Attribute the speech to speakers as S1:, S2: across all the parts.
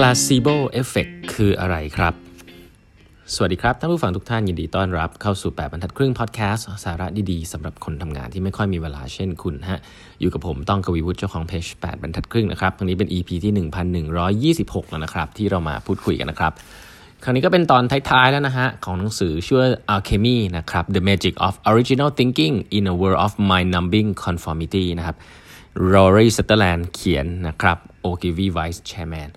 S1: placebo effect คืออะไรครับ สวัสดีครับ ท่านผู้ฟังทุกท่านยินดีต้อนรับเข้าสู่ 8บรรทัดครึ่งพอดแคสต์สาระดีๆสำหรับคนทำงานที่ไม่ค่อยมีเวลาเช่นคุณฮะ อยู่กับผมต้องกวีวุฒิเจ้าของเพจ8บรรทัดครึ่งนะครับครั้งนี้เป็น EP ที่ 1126 แล้วนะครับ ที่เรามาพูดคุยกันนะครับ ครั้งนี้ก็เป็นตอนท้ายๆแล้วนะฮะ ของหนังสือชื่อ Alchemy นะครับ The Magic of Original Thinking in a World of Mind-Numbing Conformity นะครับ Rory Sutherland เขียนนะครับ Ogilvy Vice Chairman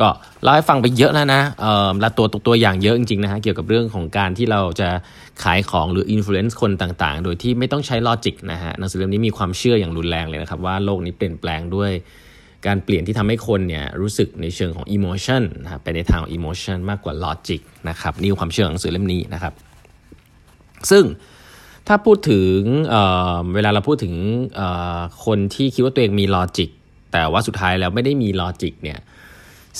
S1: ก็เล่าให้ฟังไปเยอะแล้วนะเอ่อละตัวตัวอย่างเยอะจริงๆนะฮะเกี่ยวกับเรื่องของการที่เราจะขายของหรืออิ f ฟ u เ n นซ์คนต่างๆ โดยที่ไม่ต้องใช้ logic นะฮะหนังสือเล่มนี้มีความเชื่ออย่างรุนแรงเลยนะครับว่าโลกนี้เปลี่ยนแปลงด้วยการเปลี่ยนที่ทำให้คนเนี่ยรู้สึกในเชิงของ emotion นะครับไปในทางของ emotion มากกว่า logic นะครับนี่ความเชื่อของหนังสือเล่มนี้นะครับ ซึ่งถ้าพูดถึงเเวลาเราพูดถึงคนที่คิดว่าตัวเองมี logic แต่ว่าสุดท้ายแล้วไม่ได้มี logic เนี่ย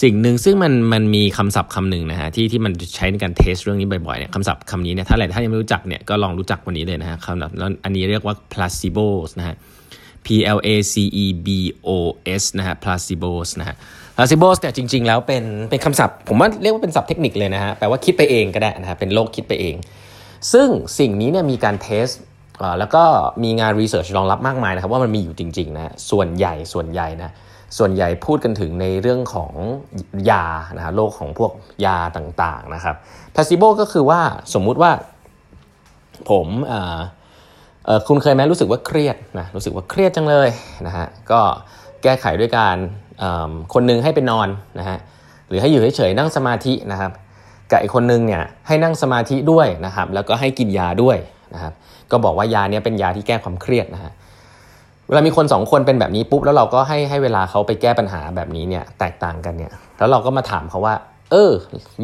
S1: สิ่งหนึ่งซึ่งมันมันมีคำศัพท์คำหนึ่งนะฮะที่ที่มันใช้ในการ test เรื่องนี้บ่อยๆเนี่ยคำศัพท์คำนี้เนี่ยถ้าหลายท่านยังไม่รู้จักเนี่ยก็ลองรู้จักวันนี้เลยนะฮะคำแล้วอันนี้เรียกว่า placebo นะฮะ P L A C E B O S นะฮะ placebo นะฮะ placebo เนี่ยจริง ๆ แล้วเป็นเป็นคำศัพท์ ผมว่าเรียกว่าเป็นศัพท์เทคนิคเลยนะฮะแปลว่าคิดไปเองก็ได้นะฮะเป็นโลกคิดไปเอง ซึ่งสิ่งนี้เนี่ยมีการเทสแล้วก็มีงานรีเสิร์ชรองรับมากมายนะครับว่ามันมีอยู่จริงๆนะส่วนใหญ่ส่วนใหญ่นะ ส่วนใหญ่พูดกันถึงในเรื่องของยานะฮะโรคของพวกยาต่างๆนะครับพาซิโบก็คือว่าสมมุติว่าผมคุณเคยไหมรู้สึกว่าเครียดนะรู้สึกว่าเครียดจังเลยนะฮะก็แก้ไขด้วยการคนนึงให้ไปนอนนะฮะหรือให้อยู่เฉยๆนั่งสมาธินะครับกับอีกคนนึงเนี่ยให้นั่งสมาธิด้วยนะครับแล้วก็ให้กินยาด้วยนะครับก็บอกว่ายาเนี้ยเป็นยาที่แก้ความเครียดนะฮะ วลามีคนสองคนเป็นแบบนี้ปุ๊บแล้วเราก็ให้ให้เวลาเขาไปแก้ปัญหาแบบนี้เนี่ยแตกต่างกันเนี่ยแล้วเราก็มาถามเขาว่า เออ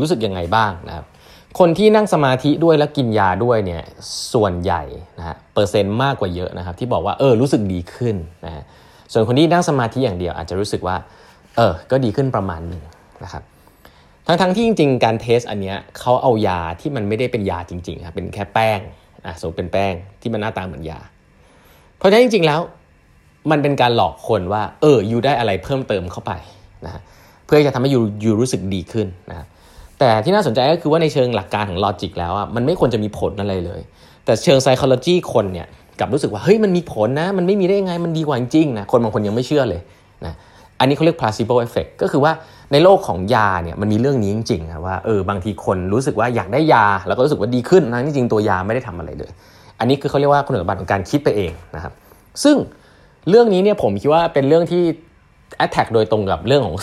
S1: รู้สึกยังไงบ้างนะครับคนที่นั่งสมาธิด้วยและกินยาด้วยเนี่ยส่วนใหญ่นะฮะเปอร์เซ็นต์มากกว่าเยอะนะครับ ที่บอกว่าเออรู้สึกดีขึ้นนะส่วนคนที่นั่งสมาธิอย่างเดียวอาจจะรู้สึกว่าเออก็ดีขึ้นประมาณหนึ่งนะครับทั้งทั้งที่จริง ๆ การเทสอันเนี้ยเขาเอายาที่มันไม่ได้เป็นยาจริงๆครับเป็นแค่แป้งอะสมมติเป็นแป้งที่มันหน้าตาเหมือนยา เพราะฉะนั้นจริงๆแล้ว มันเป็นการหลอกคนว่า เออยูได้อะไรเพิ่มเติมเข้าไปนะเพื่อจะทำให้ยูยูรู้สึกดีขึ้นนะแต่ที่น่าสนใจก็คือว่าในเชิงหลักการของลอจิกแล้วอะมันไม่ควรจะมีผลอะไรเลย แต่เชิงไซคลอจีคนเนี่ยกลับรู้สึกว่าเฮ้ยมันมีผลนะ มันไม่มีได้ยังไงมันดีกว่าจริงนะคนบางคนยังไม่เชื่อเลยนะอันนี้เขาเรียก placebo effect ก็คือว่าในโลกของยาเนี่ยมันมีเรื่องนี้จริงๆนะว่าเออบางทีคนรู้สึกว่าอยากได้ยา แล้วก็รู้สึกว่าดีขึ้นนะจริงๆตัวยาไม่ได้ทำอะไรเลย อันนี้คือเขาเรียกว่าคุณสมบัติของการคิดไปเองนะครับซึ่ง เรื่องนี้เนี่ยผมคิดว่าเป็นเรื่องที่ attack โดยตรงกับเรื่องของ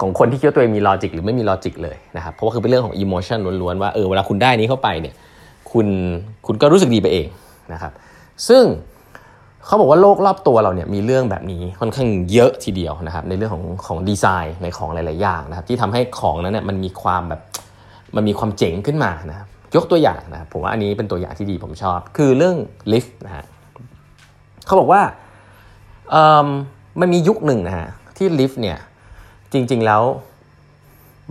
S1: ของคนที่คิดว่าตัวเองมี logic หรือไม่มี logic เลยนะครับเพราะว่าคือเป็นเรื่องของ emotion ล้วนๆว่าเออเวลาคุณได้นี้เข้าไปเนี่ยคุณคุณก็รู้สึกดีไปเองนะครับซึ่งเขาบอกว่าโลกรอบตัวเราเนี่ยมีเรื่องแบบนี้ค่อนข้างเยอะทีเดียวนะครับในเรื่องของของดีไซน์ในของหลาย ๆ อย่างนะครับที่ทำให้ของนั้นเนี่ยมันมีความแบบมันมีความเจ๋งขึ้นมานะครับยกตัวอย่างนะครับผมว่าอันนี้เป็นตัวอย่างที่ดีผมชอบ คือเรื่องลิฟต์นะฮะเขาบอกว่า มันมียุคหนึ่งนะฮะที่ลิฟต์เนี่ยจริง ๆแล้ว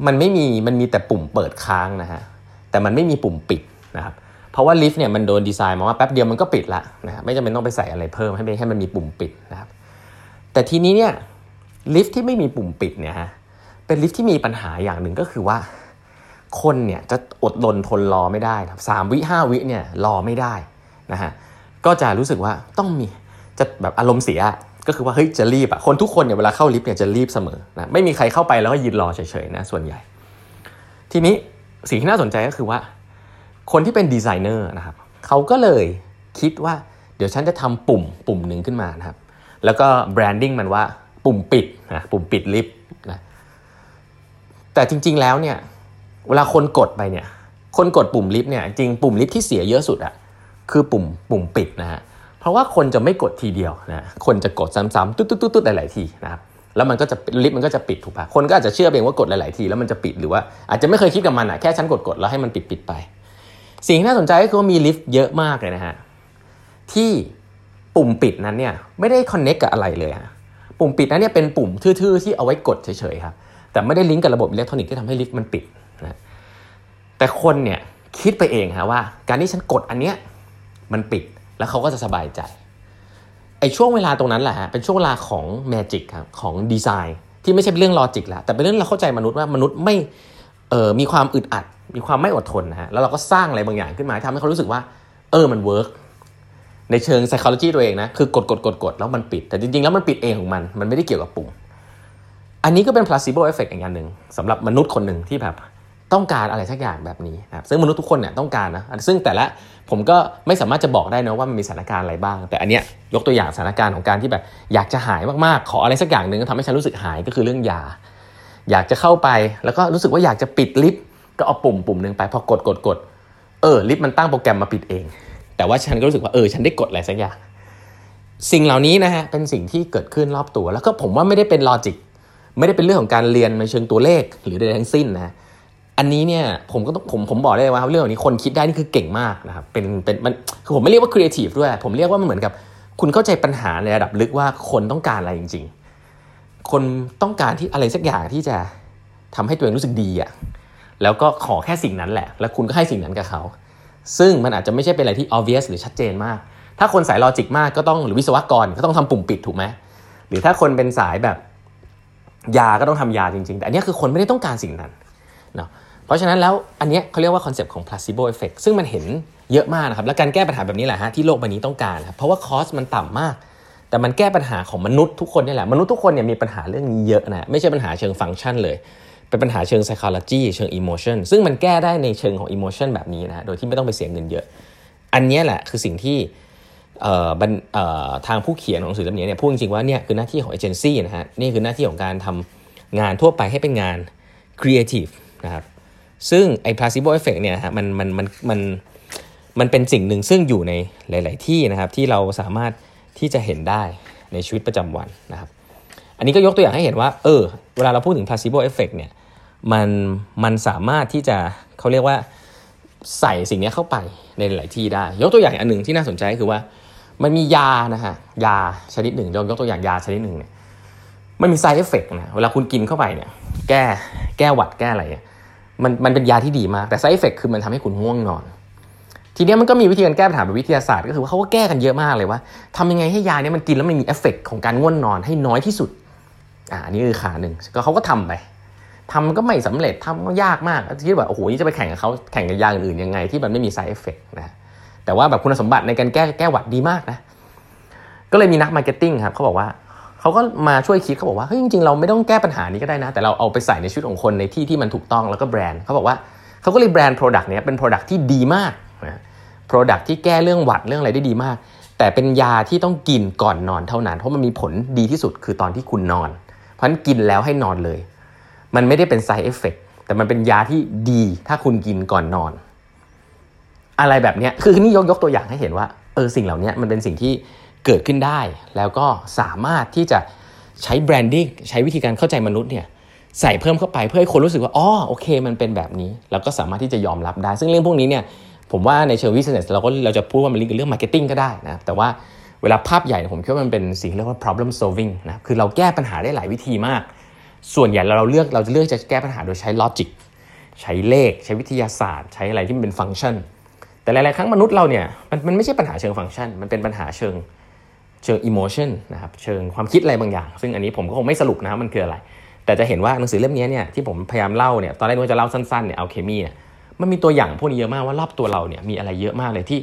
S1: มันไม่มีมันมีแต่ปุ่มเปิดค้างนะฮะแต่มันไม่มีปุ่มปิดนะครับเพราะว่าลิฟต์เนี่ยมันโดนดีไซน์มาว่าแป๊บเดียวมันก็ปิดละนะฮะไม่จำเป็นต้องไปใส่อะไรเพิ่มให้ให้มันมีปุ่มปิดนะครับแต่ทีนี้เนี่ยลิฟต์ที่ไม่มีปุ่มปิดเนี่ยฮะเป็นลิฟต์ที่มีปัญหาอย่างหนึ่งก็คือว่า คนเนี่ยจะอดทนทนรอไม่ได้ครับสามวิห้าวิเนี่ยรอไม่ได้นะฮะก็จะรู้สึกว่าต้องมีจะแบบอารมณ์เสีย ก็คือว่าเฮ้ยจะรีบอะคนทุกคนเนี่ยเวลาเข้าลิฟต์เนี่ยจะรีบเสมอนะไม่มีใครเข้าไปแล้วก็ยืนรอเฉยๆนะส่วนใหญ่ ทีนี้สิ่งที่น่าสนใจก็คือว่า คนที่เป็นดีไซเนอร์นะครับเขาก็เลยคิดว่าเดี๋ยวฉันจะทำปุ่มปุ่มหนึ่งขึ้นมานะครับ แล้วก็ branding มันว่าปุ่มปิดนะปุ่มปิดลิฟต์นะแต่จริง ๆแล้วเนี่ยเวลาคนกดไปเนี่ยคนกดปุ่มลิฟต์เนี่ยจริงปุ่มลิฟต์ที่เสียเยอะสุดอะคือปุ่มปุ่มปิดนะฮะ เพราะว่าคนจะไม่กดทีเดียวนะคนจะกดซ้ำๆตุ๊ดๆๆหลายๆทีนะครับแล้วมันก็จะลิฟต์มันก็จะปิดถูกปะคนก็อาจจะเชื่อเองว่ากดหลาย ๆ ทีแล้วมันจะปิดหรือว่าอาจจะไม่เคยคิดกับมันอะแค่ฉันกดกดแล้วให้มันปิดปิดไป สิ่งที่น่าสนใจก็คือว่ามีลิฟต์เยอะมากเลยนะฮะที่ปุ่มปิดนั้นเนี่ยไม่ได้คอนเน็กกับอะไรเลยฮะปุ่มปิดนั้นเนี่ยเป็นปุ่มทื่อ ๆ ที่เอาไว้กดเฉย ๆ ครับ แต่ไม่ได้ลิงก์กับระบบอิเล็กทรอนิกส์ที่ทำให้ลิฟต์มันปิดนะแต่คนเนี่ยคิดไปเองฮะว่า การที่ฉันกดอันเนี้ยมันปิด แล้วเขาก็จะสบายใจไอ้ช่วงเวลาตรงนั้นแหละฮะเป็นช่วงเวลาของ magic ครับของดีไซน์ที่ไม่ใช่เรื่อง logic แล้วแต่เป็นเรื่องเราเข้าใจมนุษย์ว่ามนุษย์ไม่เออมีความอึดอัด มีความไม่อดทนนะฮะแล้วเราก็สร้างอะไรบางอย่างขึ้นมาทำให้เขารู้สึกว่า เออมัน work ในเชิง psychology ตัวเองนะคือกดกดกดกดแล้วมันปิด แต่จริงๆ แล้วมันปิดเองของมัน มันไม่ได้เกี่ยวกับปุ่ม อันนี้ก็เป็น placebo effect อีกอย่างหนึ่งสำหรับมนุษย์คนหนึ่งที่แบบ ต้องการอะไรสักอย่างแบบนี้นะครับซึ่งมนุษย์ทุกคนเนี่ยต้องการนะซึ่งแต่ละผมก็ไม่สามารถจะบอกได้นะว่ามันมีสถานการณ์อะไรบ้าง แต่อันเนี้ยยกตัวอย่างสถานการณ์ของการที่แบบอยากจะหายมากๆ ขออะไรสักอย่างหนึ่งทำให้ฉันรู้สึกหายก็คือเรื่องยา อยากจะเข้าไปแล้วก็รู้สึกว่าอยากจะปิดลิฟต์ก็เอาปุ่มปุ่มหนึ่งไปพอกดกดกดเออลิฟต์มันตั้งโปรแกรมมาปิดเอง แต่ว่าฉันก็รู้สึกว่าเออฉันได้กดอะไรสักอย่างสิ่งเหล่านี้นะฮะเป็นสิ่งที่เกิดขึ้นรอบตัว แล้วก็ผมว่าไม่ได้เป็นลอจิกไม่ได้เป็นเรื่องของการเรียนในเชิงตัวเลขหรือใดทั้งสิ้นนะ อันนี้เนี่ยผมก็ต้องผมผมบอกได้ว่าเรื่องนี้คนคิดได้นี่คือเก่งมากนะครับเป็นเป็นมันคือผมไม่เรียกว่าครีเอทีฟด้วย ผมเรียกว่ามันเหมือนกับ คุณเข้าใจปัญหาในระดับลึกว่าคนต้องการอะไรจริง ๆ คนต้องการที่อะไรสักอย่างที่จะทำให้ตัวเองรู้สึกดีอะ่ะแล้วก็ขอแค่สิ่งนั้นแหละ แล้วคุณก็ให้สิ่งนั้นกับเขา ซึ่งมันอาจจะไม่ใช่เป็นอะไรที่ obvious หรือชัดเจนมาก ถ้าคนสาย logic มากก็ต้องหรือวิศวกรก็ต้องทำปุ่มปิดถูกไหมหรือถ้าคนเป็นสายแบบยาก็ต้องทำยาจริงๆ แต่อันนี้คือคนไม่ได้ต้องการสิ่งนั้นเนาะ เพราะฉะนั้นแล้วอันนี้เขาเรียกว่าคอนเซปต์ของ placebo effect ซึ่งมันเห็นเยอะมากนะครับและการแก้ปัญหาแบบนี้แหละฮะที่โลกใบนี้ต้องการครับเพราะว่า cost มันต่ำมาก แต่มันแก้ปัญหาของมนุษย์ทุกคนนี่แหละมนุษย์ทุกคนเนี่ยมีปัญหาเรื่องนี้เยอะนะไม่ใช่ปัญหาเชิงฟังก์ชันเลยเป็นปัญหาเชิง psychology เชิง emotion ซึ่งมันแก้ได้ในเชิงของ emotion แบบนี้นะโดยที่ไม่ต้องไปเสียเงินเยอะ อันนี้แหละคือสิ่งที่ทางผู้เขียนของสื่อเล่มนี้เนี่ยพูดจริงๆว่าเนี่ยคือหน้าที่ของเอเจนซี่นะฮะนี่คือหน้าที่ของการทำงานทั่วไปให้เป็นงาน creative นะครับ ซึ่งไอ้ placebo effect เนี่ยฮะมันมันมันมันมันเป็นสิ่งหนึ่งซึ่งอยู่ในหลาย ๆ ที่นะครับที่เราสามารถที่จะเห็นได้ในชีวิตประจำวันนะครับอันนี้ก็ยกตัวอย่างให้เห็นว่าเออเวลาเราพูดถึง placebo effect เนี่ยมันมันสามารถที่จะเขาเรียกว่าใส่สิ่งนี้เข้าไปในหลายที่ได้ ยกตัวอย่างอันหนึ่งที่น่าสนใจคือว่ามันมียานะฮะยาชนิดหนึ่งยกตัวอย่างยาชนิดหนึ่งเนี่ยมันมี side effect นะเวลาคุณกินเข้าไปเนี่ยแก้แก้หวัดแก้อะไร มันมันเป็นยาที่ดีมากแต่ side effect คือมันทำให้คุณง่วงนอน ทีนี้มันก็มีวิธีการแก้ปัญหาแบบวิทยาศาสตร์ก็คือว่าเขาก็แก้กันเยอะมากเลยว่าทำยังไงให้ยาเนี้ยมันกินแล้วมันมีเอฟเฟกของการง่วงนอนให้น้อยที่สุดอ่านี่คือขาหนึ่งก็เขาก็ทำไปทำก็ไม่สำเร็จทำก็ยากมากคิดว่าโอ้โหนี่จะไปแข่งกับเขาแข่งกับยาอื่นยังไง ที่มันไม่มี side effect นะแต่ว่าแบบคุณสมบัติในการแก้แก้หวัดดีมากนะก็เลยมีนัก marketing ครับเขาบอกว่า เขาก็มาช่วยคิดเขาบอกว่าเฮ้ยจริงๆเราไม่ต้องแก้ปัญหานี้ก็ได้นะ แต่เราเอาไปใส่ในชีวิตของคนในที่ที่มันถูกต้องแล้วก็แบรนด์เขาบอกว่าเขาก็เลยแบรนด์ product เนี้ยเป็น product ที่ดีมากนะ product ที่แก้เรื่องหวัดเรื่องอะไรได้ดีมาก แต่เป็นยาที่ต้องกินก่อนนอนเท่านั้น เพราะมันมีผลดีที่สุดคือตอนที่คุณนอน เพราะฉะนั้นกินแล้วให้นอนเลย มันไม่ได้เป็น side effect แต่มันเป็นยาที่ดีถ้าคุณกินก่อนนอน อะไรแบบเนี้ยคือนี่ยกยกตัวอย่างให้เห็นว่าเออสิ่งเหล่านี้มันเป็นสิ่งที่ เกิดขึ้นได้ แล้วก็สามารถที่จะใช้ branding ใช้วิธีการเข้าใจมนุษย์เนี่ยใส่เพิ่มเข้าไปเพื่อให้คนรู้สึกว่าอ๋อโอเค มันเป็นแบบนี้ แล้วก็สามารถที่จะยอมรับได้ ซึ่งเรื่องพวกนี้เนี่ยผมว่าในเชิงวิสัยเราก็เราจะพูดว่ามันลิงก์กับเรื่อง marketing ก็ได้นะแต่ว่าเวลาภาพใหญ่ผมคิดว่ามันเป็นสิ่งเรียกว่า problem solving นะคือเราแก้ปัญหาได้หลายวิธีมาก ส่วนใหญ่เราเลือกเราจะเลือกจะแก้ปัญหาโดยใช้ลอจิกใช้เลข ใช้วิทยาศาสตร์ ใช้อะไรที่มันเป็นฟังก์ชัน แต่หลาย ๆ ครั้งมนุษย์เราเนี่ยมันมันไม่ใช่ปัญหาเชิงฟังก์ชัน มันเป็นปัญหาเชิง เชิงอิโมชันนะครับเชิงความคิดอะไรบางอย่าง ซึ่งอันนี้ผมก็คงไม่สรุปนะครับมันคืออะไร แต่จะเห็นว่าหนังสือเล่มนี้เนี่ยที่ผมพยายามเล่าเนี่ยตอนแรกว่าจะเล่าสั้นๆเนี่ยเอาเคมีเนี่ยมันมีตัวอย่างพวกนี้เยอะมากว่ารอบตัวเราเนี่ยมีอะไรเยอะมากเลยที่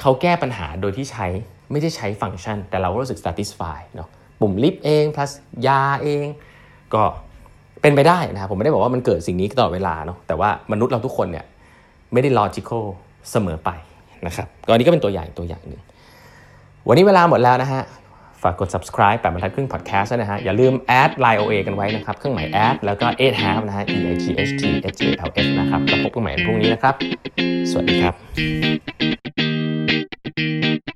S1: เขาแก้ปัญหาโดยที่ใช้ไม่ได้ใช้ฟังก์ชัน แต่เราก็รู้สึก satisfy เนาะปุ่มลิฟต์เอง plus ยาเอง ก็เป็นไปได้นะครับผมไม่ได้บอกว่ามันเกิดสิ่งนี้ตลอดเวลาเนาะแต่ว่ามนุษย์เราทุกคนเนี่ยไม่ได้ logical เสมอไปนะครับก็อันนี้ก็เป็นตัวอย่างตัวอย่างหนึ่ง วันนี้เวลาหมดแล้วนะฮะ ฝากกด subscribe แปดบรรทัดครึ่ง podcast นะฮะ อย่าลืม add line OA กันไว้นะครับ เครื่องหมาย add แล้วก็ eight half นะฮะ e i g h t h a l f นะครับ แล้วพบกันใหม่พรุ่งนี้นะครับ สวัสดีครับ